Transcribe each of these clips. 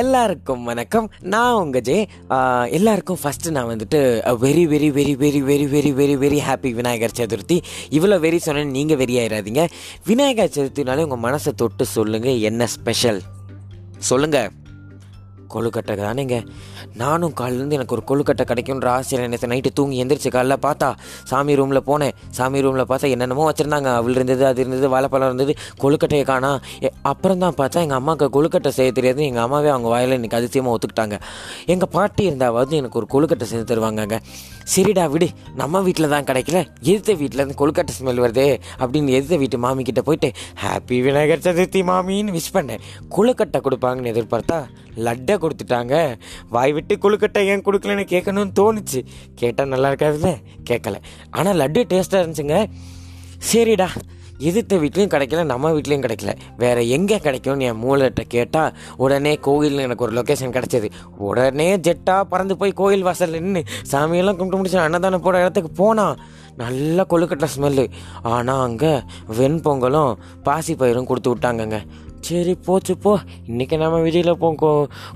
எல்லாருக்கும் வணக்கம். நான் உங்கள் ஜெய். எல்லாருக்கும் ஃபஸ்ட்டு நான் வந்துட்டு very very very very very very very very happy Vinayagar Chaturthi. இவ்வளோ வெரி சொன்னேன்னு நீங்கள் வெரி ஆயிடாதீங்க விநாயகர் சதுர்த்தினாலே உங்கள் மனசை தொட்டு சொல்லுங்கள் என்ன ஸ்பெஷல் சொல்லுங்கள் கொழுக்கட்டை தானேங்க? நானும் காலிலேருந்து எனக்கு ஒரு கொழுக்கட்டை கிடைக்கும்ன்ற ஆசையில் நேற்று நைட்டு தூங்கி எந்திரிச்சு காலைல பார்த்தா சாமி ரூமில் போனேன். சாமி ரூமில் பார்த்தா என்னென்னமோ வச்சுருந்தாங்க. அவள் இருந்தது அது இருந்தது வாழைப்பழம் இருந்தது கொழுக்கட்டையை காணா. அப்புறம் தான் பார்த்தா எங்கள் அம்மாவுக்கு கொழுக்கட்டை செய்ய தெரியாது எங்கள் அம்மாவே அவங்க வாயில் இன்றைக்கி அதிசயமாக ஒத்துக்கிட்டாங்க. எங்கள் பாட்டி இருந்தாவது எனக்கு ஒரு கொழுக்கட்டை செஞ்சு தருவாங்கங்க. சரிடா விடு நம்ம வீட்டில் தான் கிடைக்கல. எதிர்த்த வீட்டில் இருந்து கொழுக்கட்டை ஸ்மெல் வருதே அப்படின்னு எதிர்த்த வீட்டு மாமி கிட்டே போயிட்டு ஹாப்பி விநாயகர் சதுர்த்தி மாமின்னு விஷ் பண்ணேன். கொழுக்கட்டை கொடுப்பாங்கன்னு எதிர்பார்த்தா லட்டை கொடுத்துட்டாங்க. வாய் விட்டு கொழுக்கட்டை ஏன் கொடுக்கலன்னு கேட்கணும்னு தோணுச்சு. கேட்டால் நல்லா இருக்காதுல்ல? கேட்கல. ஆனால் லட்டு டேஸ்ட்டாக இருந்துச்சுங்க. சரிடா. எதிர்த்த வீட்லேயும் கிடைக்கல நம்ம வீட்லேயும் கிடைக்கல. வேறு எங்கே கிடைக்கும்னு என் மூளைகிட்ட கேட்டால் உடனே கோயிலில் எனக்கு ஒரு லொக்கேஷன் கிடைச்சது. உடனே ஜெட்டாக பறந்து போய் கோயில் வாசல் நின்று சாமியெல்லாம் கும்பிட்டு முடிச்சு அன்னதானம் போகிற இடத்துக்கு போனான் நல்ல கொழுக்கட்டை ஸ்மெல்லு ஆனால் அங்கே வெண்பொங்கலும் பாசி பயிரும் கொடுத்து விட்டாங்கங்க. சரி போச்சு போ. இன்றைக்கி நம்ம வெளியில் போ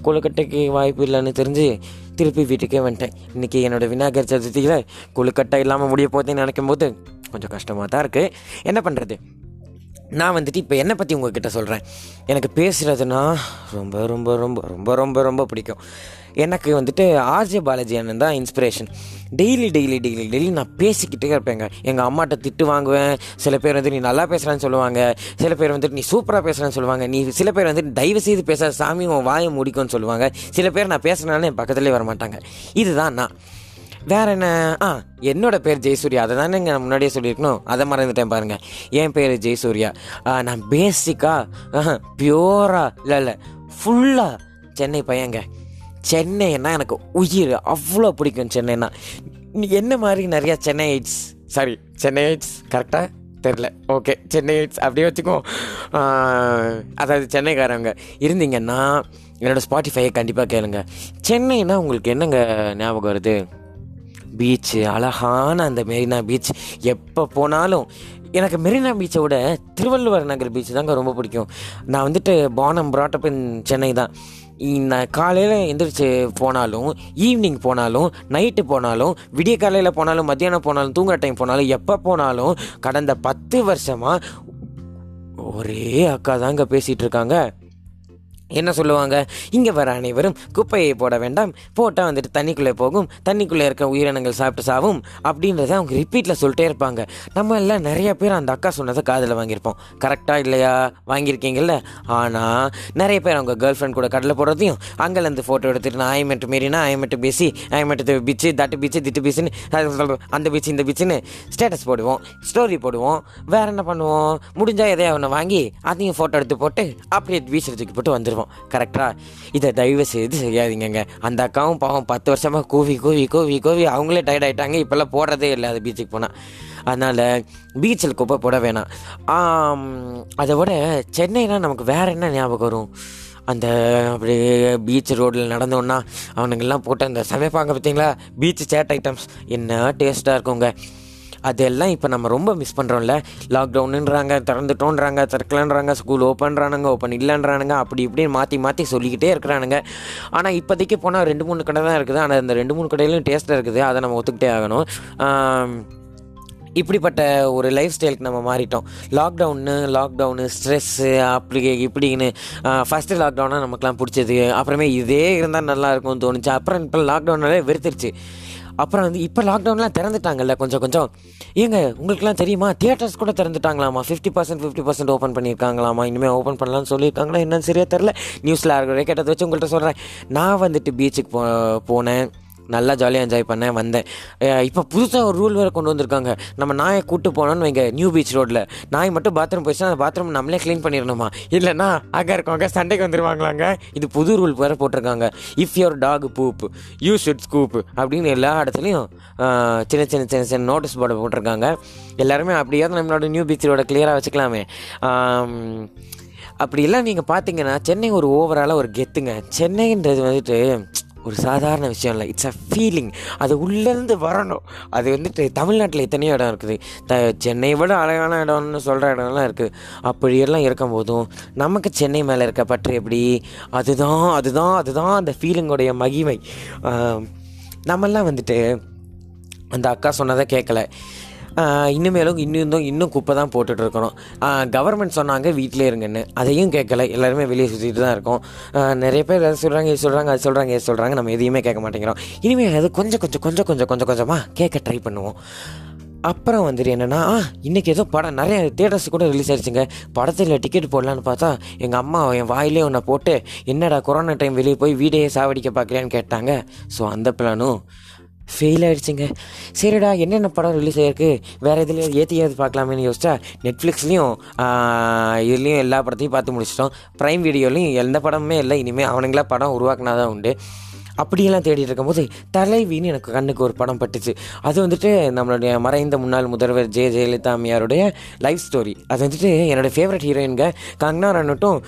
கொழுக்கட்டைக்கு வாய்ப்பு இல்லைன்னு தெரிஞ்சு திருப்பி வீட்டுக்கே வந்துட்டேன். இன்றைக்கி என்னோட விநாயகர் சதுர்த்தியில் கொழுக்கட்டை இல்லாமல் முடிய போதேன்னு நினைக்கும் போது கொஞ்சம் கஷ்டமாக தான் இருக்குது என்ன பண்ணுறது நான் வந்துட்டு இப்போ என்னை பற்றி உங்ககிட்ட சொல்கிறேன் எனக்கு பேசுகிறதுனா ரொம்ப ரொம்ப ரொம்ப ரொம்ப ரொம்ப ரொம்ப பிடிக்கும். எனக்கு வந்துட்டு ஆர்ஜே பாலாஜி அண்ணன் தான் inspiration daily daily daily daily நான் பேசிக்கிட்டே இருப்பேங்க. எங்கள் அம்மாட்ட திட்டு வாங்குவேன். சில பேர் வந்து நீ நல்லா பேசுகிறான்னு சொல்லுவாங்க. சில பேர் வந்துட்டு நீ சூப்பராக பேசுகிறான்னு சொல்லுவாங்க. நீ சில பேர் வந்துட்டு தயவு செய்து பேச சாமி உன் வாயை முடிக்கும்னு சொல்லுவாங்க. சில பேர் நான் பேசுனாலும் என் பக்கத்துலேயே வர மாட்டாங்க இதுதான் நான். வேற என்ன? ஆ என்னோட பேர் ஜெயசூர்யா. அதை தானே நான் முன்னாடியே சொல்லியிருக்கணும். அதை மறந்துட்டேன் பாருங்க. என் பேர் ஜெயசூர்யா. நான் பேசிக்காக பியூரா இல்லை இல்லை ஃபுல்லாக சென்னை பையங்க. சென்னைன்னா எனக்கு உயிர். அவ்வளோ பிடிக்கும் சென்னைன்னா. என்ன மாதிரி நிறையா Chennai heights sorry Chennai heights கரெக்டாக தெரில ஓகே சென்னைட்ஸ் அப்படியே வச்சுக்கோ. அதாவது சென்னைக்காரங்க. இருந்தீங்கன்னா என்னோடய ஸ்பாட்டிஃபையை கண்டிப்பாக கேளுங்க. சென்னைனா உங்களுக்கு என்னங்க ஞாபகம் வருது? பீச்சு அழகான அந்த மெரினா பீச் எப்போ போனாலும் எனக்கு மெரினா பீச்சை விட திருவள்ளுவர் நகர் பீச் தாங்க ரொம்ப பிடிக்கும். நான் வந்துட்டு பானம் brought இன் சென்னை தான். நான் காலையில் எந்திரிச்சு போனாலும் ஈவினிங் போனாலும் நைட்டு போனாலும் விடிய காலையில் போனாலும் மத்தியானம் போனாலும் தூங்குற டைம் போனாலும் எப்போ போனாலும் கடந்த பத்து வருஷமாக ஒரே அக்கா தாங்க பேசிகிட்டு இருக்காங்க. என்ன சொல்லுவாங்க? இங்கே வர அனைவரும் குப்பையை போட வேண்டாம். போட்டால் வந்துட்டு தண்ணிக்குள்ளே போகும். தண்ணிக்குள்ளே இருக்க உயிரினங்கள் சாப்பிட்டு சாவும். அப்படின்றத அவங்க ரிப்பீட்டில் சொல்லிட்டே இருப்பாங்க. நம்ம எல்லாம் நிறைய பேர் அந்த அக்கா சொன்னதை காதில் வாங்கியிருப்போம். கரெக்டாக இல்லையா? வாங்கியிருக்கீங்கல்ல? ஆனால் நிறைய பேர் அவங்க கேர்ள் ஃப்ரெண்ட் கூட கடலை போடுறதையும் அங்கேருந்து ஃபோட்டோ எடுத்துட்டு நான் ஐமெட்டு மீறினா ஐமெட்டு பேசி ஐமெட்டு பீச்சு தட்டு பீச்சு திட்டு பீச்சுன்னு அந்த பீச் இந்த பீச்சுன்னு ஸ்டேட்டஸ் போடுவோம். ஸ்டோரி போடுவோம். வேற என்ன பண்ணுவோம்? முடிஞ்சால் எதையா ஒன்று வாங்கி அதையும் ஃபோட்டோ எடுத்து போட்டு அப்படியே பீச்சில் தூக்கி போட்டு வந்துடுவோம் கரெக்டாக இதை தயவு செய்து செய்யாதீங்கங்க. அந்த அக்காவும் பாவம் பத்து வருஷமாக கூவி கூவி கூவி கூவி அவங்களே டயர்ட் ஆகிட்டாங்க இப்போல்லாம் போடுறதே இல்லை அது பீச்சுக்கு போனால் அதனால் பீச்சில் குப்பை போட வேணாம். அதை விட சென்னைனா நமக்கு வேறு என்ன ஞாபகம் வரும்? அந்த அப்படியே பீச் ரோட்டில் நடந்தோன்னா அவனுங்கெல்லாம் போட்டு அந்த சமைப்பாங்க பார்த்தீங்களா? பீச் சேட் ஐட்டம்ஸ் என்ன டேஸ்ட்டாக இருக்குங்க. அதெல்லாம் இப்போ நம்ம ரொம்ப மிஸ் பண்ணுறோம்ல லாக்டவுனுன்றாங்க திறந்துட்டோன்றாங்க திறக்கலன்றாங்க ஸ்கூல் ஓப்பன்றானுங்க ஓப்பன் இல்லைன்றானுங்க அப்படி இப்படின்னு மாற்றி மாற்றி சொல்லிக்கிட்டே இருக்கிறானுங்க. ஆனால் இப்போதைக்கு போனால் ரெண்டு மூணு கடை தான் இருக்குது. ஆனால் இந்த ரெண்டு மூணு கடையிலையும் டேஸ்ட்டாக இருக்குது. அதை நம்ம ஒத்துக்கிட்டே ஆகணும். இப்படிப்பட்ட ஒரு லைஃப் ஸ்டைலுக்கு நம்ம மாறிட்டோம். லாக்டவுன்னு லாக்டவுனு ஸ்ட்ரெஸ்ஸு அப்படி இப்படின்னு ஃபஸ்ட்டு லாக்டவுனாக நமக்குலாம் பிடிச்சது. அப்புறமே இதே இருந்தால் நல்லா இருக்கும்னு தோணுச்சு. அப்புறம் இப்போ லாக்டவுனாலே வெறுத்துருச்சு. அப்புறம் வந்து இப்போ லாக்டவுன்லாம் திறந்துட்டாங்கல்ல கொஞ்சம் கொஞ்சம். ஏங்க உங்களுக்குலாம் தெரியுமா? தியேட்டர்ஸ் கூட திறந்துட்டாங்களாமா? Fifty percent fifty percent open பண்ணியிருக்காங்களாமா? இனிமேல் ஓப்பன் பண்ணலாம்னு சொல்லியிருக்காங்களா? என்னன்னு சரியாக தெரில நியூஸில் இருக்கிற கேட்டதை வச்சு உங்கள்கிட்ட சொல்கிறேன் நான் வந்துட்டு பீச்சுக்கு போ போனேன். நல்லா ஜாலியாக என்ஜாய் பண்ணேன் வந்தேன். இப்போ புதுசாக ஒரு ரூல் வேறு கொண்டு வந்திருக்காங்க. நம்ம நாயை கூட்டு போனோன்னு வைங்க நியூ பீச் ரோட்டில் நாய் மட்டும் பாத்ரூம் போயிடுச்சுன்னா அந்த பாத்ரூம் நம்மளே க்ளீன் பண்ணிடணுமா? இல்லைன்னா அங்கே இருக்கவங்க சண்டைக்கு வந்துடுவாங்களாங்க இது புது ரூல் வேறு போட்டிருக்காங்க. If your dog poop you should scoop அப்படின்னு எல்லா இடத்துலையும் சின்ன சின்ன சின்ன சின்ன நோட்டீஸ் போர்டு போட்டிருக்காங்க. எல்லாருமே அப்படியாவது நம்மளோட நியூ பீச் ரோட கிளியராக வச்சுக்கலாமே. ஆம், அப்படியெல்லாம் நீங்கள் பார்த்தீங்கன்னா சென்னை ஒரு ஓவராலாக ஒரு கெத்துங்க. சென்னைன்றது வந்துட்டு ஒரு சாதாரண விஷயம் இல்லை. இட்ஸ் அ ஃபீலிங் அது உள்ளேருந்து வரணும். அது வந்துட்டு தமிழ்நாட்டில் எத்தனையோ இடம் இருக்குது. த சென்னையை விட அழகான இடம்னு சொல்கிற இடம்லாம் இருக்குது அப்படியெல்லாம் இருக்கும்போதும் நமக்கு சென்னை மேலே இருக்க பற்று எப்படி? அதுதான் அதுதான் அதுதான் அந்த ஃபீலிங்கோடைய மகிமை. நம்மெல்லாம் வந்துட்டு அந்த அக்கா சொன்னதை கேட்கல. இனிமேலும் இன்னும் இன்னும் குப்பை தான் போட்டுட்டு இருக்கணும் கவர்மெண்ட் சொன்னாங்க வீட்டிலே இருங்கன்னு. அதையும் கேட்கல. எல்லாருமே வெளியே சுற்றிட்டு தான் இருக்கோம். நிறைய பேர் அதை சொல்கிறாங்க இது சொல்கிறாங்க அது சொல்கிறாங்க இது சொல்கிறாங்க நம்ம எதையுமே கேட்க மாட்டேங்கிறோம். இனிமேல் அது கொஞ்சம் கொஞ்சம் கொஞ்சம் கொஞ்சம் கொஞ்சம் கொஞ்சமாக கேட்க ட்ரை பண்ணுவோம். அப்புறம் வந்துட்டு என்னென்னா இன்றைக்கி ஏதோ படம். நிறைய தேட்டர்ஸ் கூட ரிலீஸ் ஆயிடுச்சுங்க. படத்தில் டிக்கெட் போடலான்னு பார்த்தா எங்கள் அம்மா என் வாயிலே ஒன்றை போட்டு என்னடா கொரோனா டைம் வெளியே போய் வீடையே சாவடிக்க பார்க்கலையான்னு கேட்டாங்க. ஸோ அந்த பிளானும் ஃபெயில் ஆகிடுச்சிங்க சரிடா என்னென்ன படம் ரிலீஸ் ஆகிருக்கு வேறு எதுல ஏற்றியாவது பார்க்கலாமேன்னு யோசிச்சா நெட்ஃப்ளிக்ஸ்லேயும் இதுலேயும் எல்லா படத்தையும் பார்த்து முடிச்சிட்டோம். ப்ரைம் வீடியோலையும் எந்த படமுமே இல்லை. இனிமேல் அவனுங்களா படம் உருவாக்குனா தான் உண்டு. அப்படியெல்லாம் தேடிட்டு இருக்கும்போது தலைவின்னு எனக்கு கண்ணுக்கு ஒரு படம் பட்டுச்சு. அது வந்துட்டு நம்மளுடைய மறைந்த முன்னாள் முதல்வர் ஜெய ஜெயலலிதா அம்மையாருடைய லைஃப் ஸ்டோரி அது வந்துட்டு என்னோடய ஃபேவரட் ஹீரோயின்க கங்கனா ரன்னுட்டும்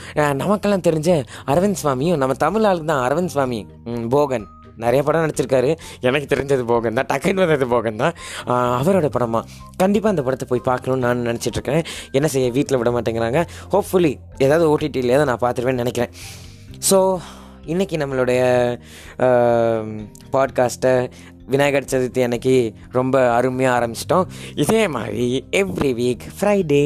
நமக்கெல்லாம் தெரிஞ்ச அரவிந்த் சுவாமியும் நம்ம தமிழ் ஆளுக்கு தான் அரவிந்த் சுவாமி போகன். நிறைய படம் நடிச்சிருக்காரு. எனக்கு தெரிஞ்சது போகன் தான் டக்குன்னு வந்தது போகன் தான் அவரோட படமாக கண்டிப்பாக அந்த படத்தை போய் பார்க்கணும்னு நான் நினச்சிட்ருக்கேன். என்ன செய்ய வீட்டில் விட மாட்டேங்கிறாங்க. ஹோப்ஃபுல்லி ஏதாவது ஓடிடியில் ஏதாவது நான் பார்த்துருவேன்னு நினைக்கிறேன். ஸோ இன்றைக்கி நம்மளுடைய பாட்காஸ்ட்டை விநாயகர் சதுர்த்தி அன்னைக்கு ரொம்ப அருமையாக ஆரம்பிச்சிட்டோம். இதே மாதிரி every week Friday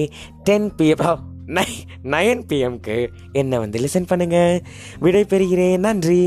ten PM நை நயன் பிஎம்க்கு என்னை வந்து லிசன் பண்ணுங்கள் விடை பெறுகிறேன் நன்றி.